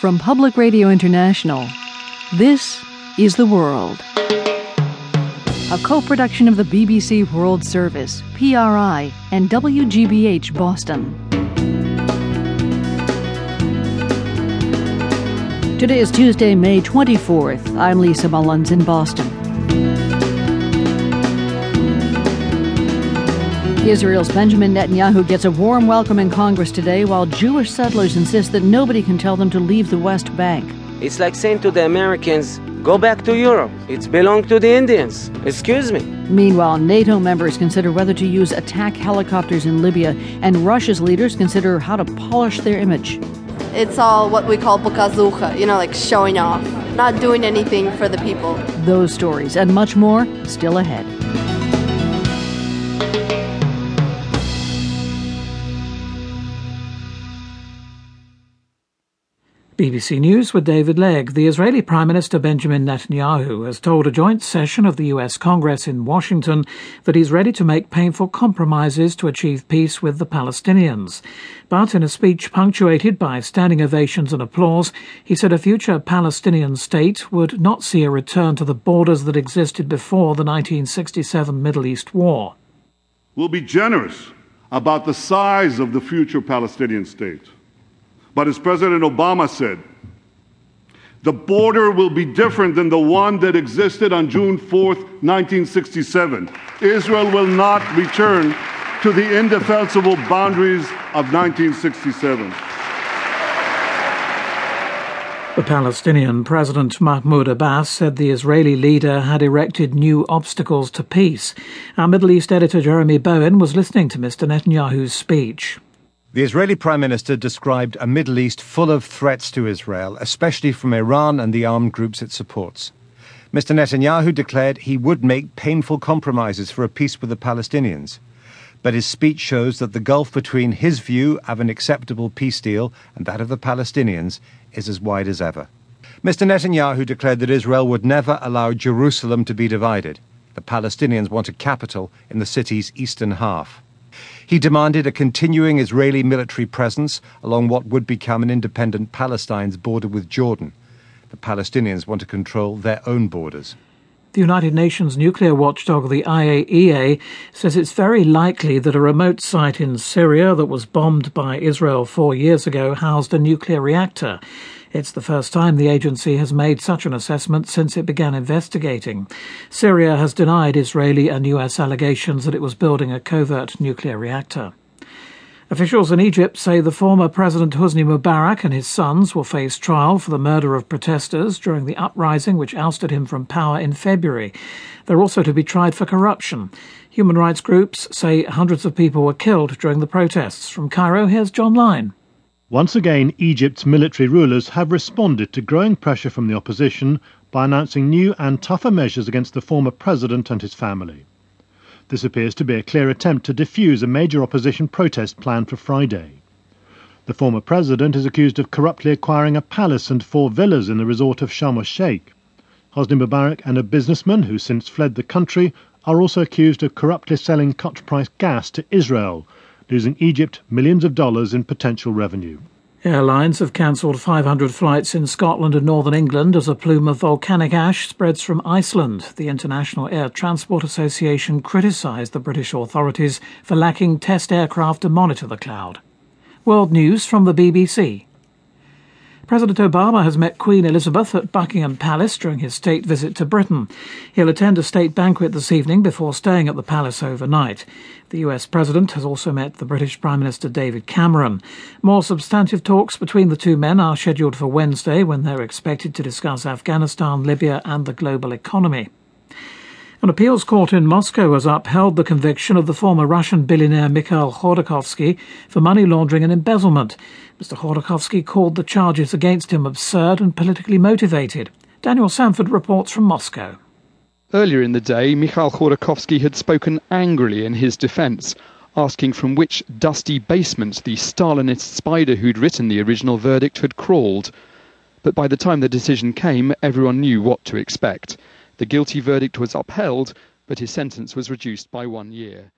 From Public Radio International, this is The World. A co production of the BBC World Service, PRI, and WGBH Boston. Today is Tuesday, May 24th. I'm Lisa Mullins in Boston. Israel's Benjamin Netanyahu gets a warm welcome in Congress today while Jewish settlers insist that nobody can tell them to leave the West Bank. It's like saying to the Americans, go back to Europe. It's belong to the Indians. Excuse me. Meanwhile, NATO members consider whether to use attack helicopters in Libya, and Russia's leaders consider how to polish their image. It's all what we call bukazucha, you know, like showing off, not doing anything for the people. Those stories and much more still ahead. BBC News with David Legg. The Israeli Prime Minister Benjamin Netanyahu has told a joint session of the US Congress in Washington that he's ready to make painful compromises to achieve peace with the Palestinians. But in a speech punctuated by standing ovations and applause, he said a future Palestinian state would not see a return to the borders that existed before the 1967 Middle East War. We'll be generous about the size of the future Palestinian state. But as President Obama said, the border will be different than the one that existed on June 4th, 1967. Israel will not return to the indefensible boundaries of 1967. The Palestinian President Mahmoud Abbas said the Israeli leader had erected new obstacles to peace. Our Middle East editor Jeremy Bowen was listening to Mr. Netanyahu's speech. The Israeli Prime Minister described a Middle East full of threats to Israel, especially from Iran and the armed groups it supports. Mr. Netanyahu declared he would make painful compromises for a peace with the Palestinians. But his speech shows that the gulf between his view of an acceptable peace deal and that of the Palestinians is as wide as ever. Mr. Netanyahu declared that Israel would never allow Jerusalem to be divided. The Palestinians want a capital in the city's eastern half. He demanded a continuing Israeli military presence along what would become an independent Palestine's border with Jordan. The Palestinians want to control their own borders. The United Nations nuclear watchdog, the IAEA, says it's very likely that a remote site in Syria that was bombed by Israel four years ago housed a nuclear reactor. It's the first time the agency has made such an assessment since it began investigating. Syria has denied Israeli and US allegations that it was building a covert nuclear reactor. Officials in Egypt say the former President Hosni Mubarak and his sons will face trial for the murder of protesters during the uprising which ousted him from power in February. They're also to be tried for corruption. Human rights groups say hundreds of people were killed during the protests. From Cairo, here's Jon Leyne. Once again, Egypt's military rulers have responded to growing pressure from the opposition by announcing new and tougher measures against the former president and his family. This appears to be a clear attempt to defuse a major opposition protest planned for Friday. The former president is accused of corruptly acquiring a palace and four villas in the resort of Sharm el-Sheikh. Hosni Mubarak and a businessman who since fled the country are also accused of corruptly selling cut-price gas to Israel, losing Egypt millions of dollars in potential revenue. Airlines have cancelled 500 flights in Scotland and northern England as a plume of volcanic ash spreads from Iceland. The International Air Transport Association criticised the British authorities for lacking test aircraft to monitor the cloud. World News from the BBC. President Obama has met Queen Elizabeth at Buckingham Palace during his state visit to Britain. He'll attend a state banquet this evening before staying at the palace overnight. The US president has also met the British Prime Minister David Cameron. More substantive talks between the two men are scheduled for Wednesday when they're expected to discuss Afghanistan, Libya, and the global economy. An appeals court in Moscow has upheld the conviction of the former Russian billionaire Mikhail Khodorkovsky for money laundering and embezzlement. Mr. Khodorkovsky called the charges against him absurd and politically motivated. Daniel Sandford reports from Moscow. Earlier in the day, Mikhail Khodorkovsky had spoken angrily in his defence, asking from which dusty basement the Stalinist spider who'd written the original verdict had crawled. But by the time the decision came, everyone knew what to expect. The guilty verdict was upheld, but his sentence was reduced by one year.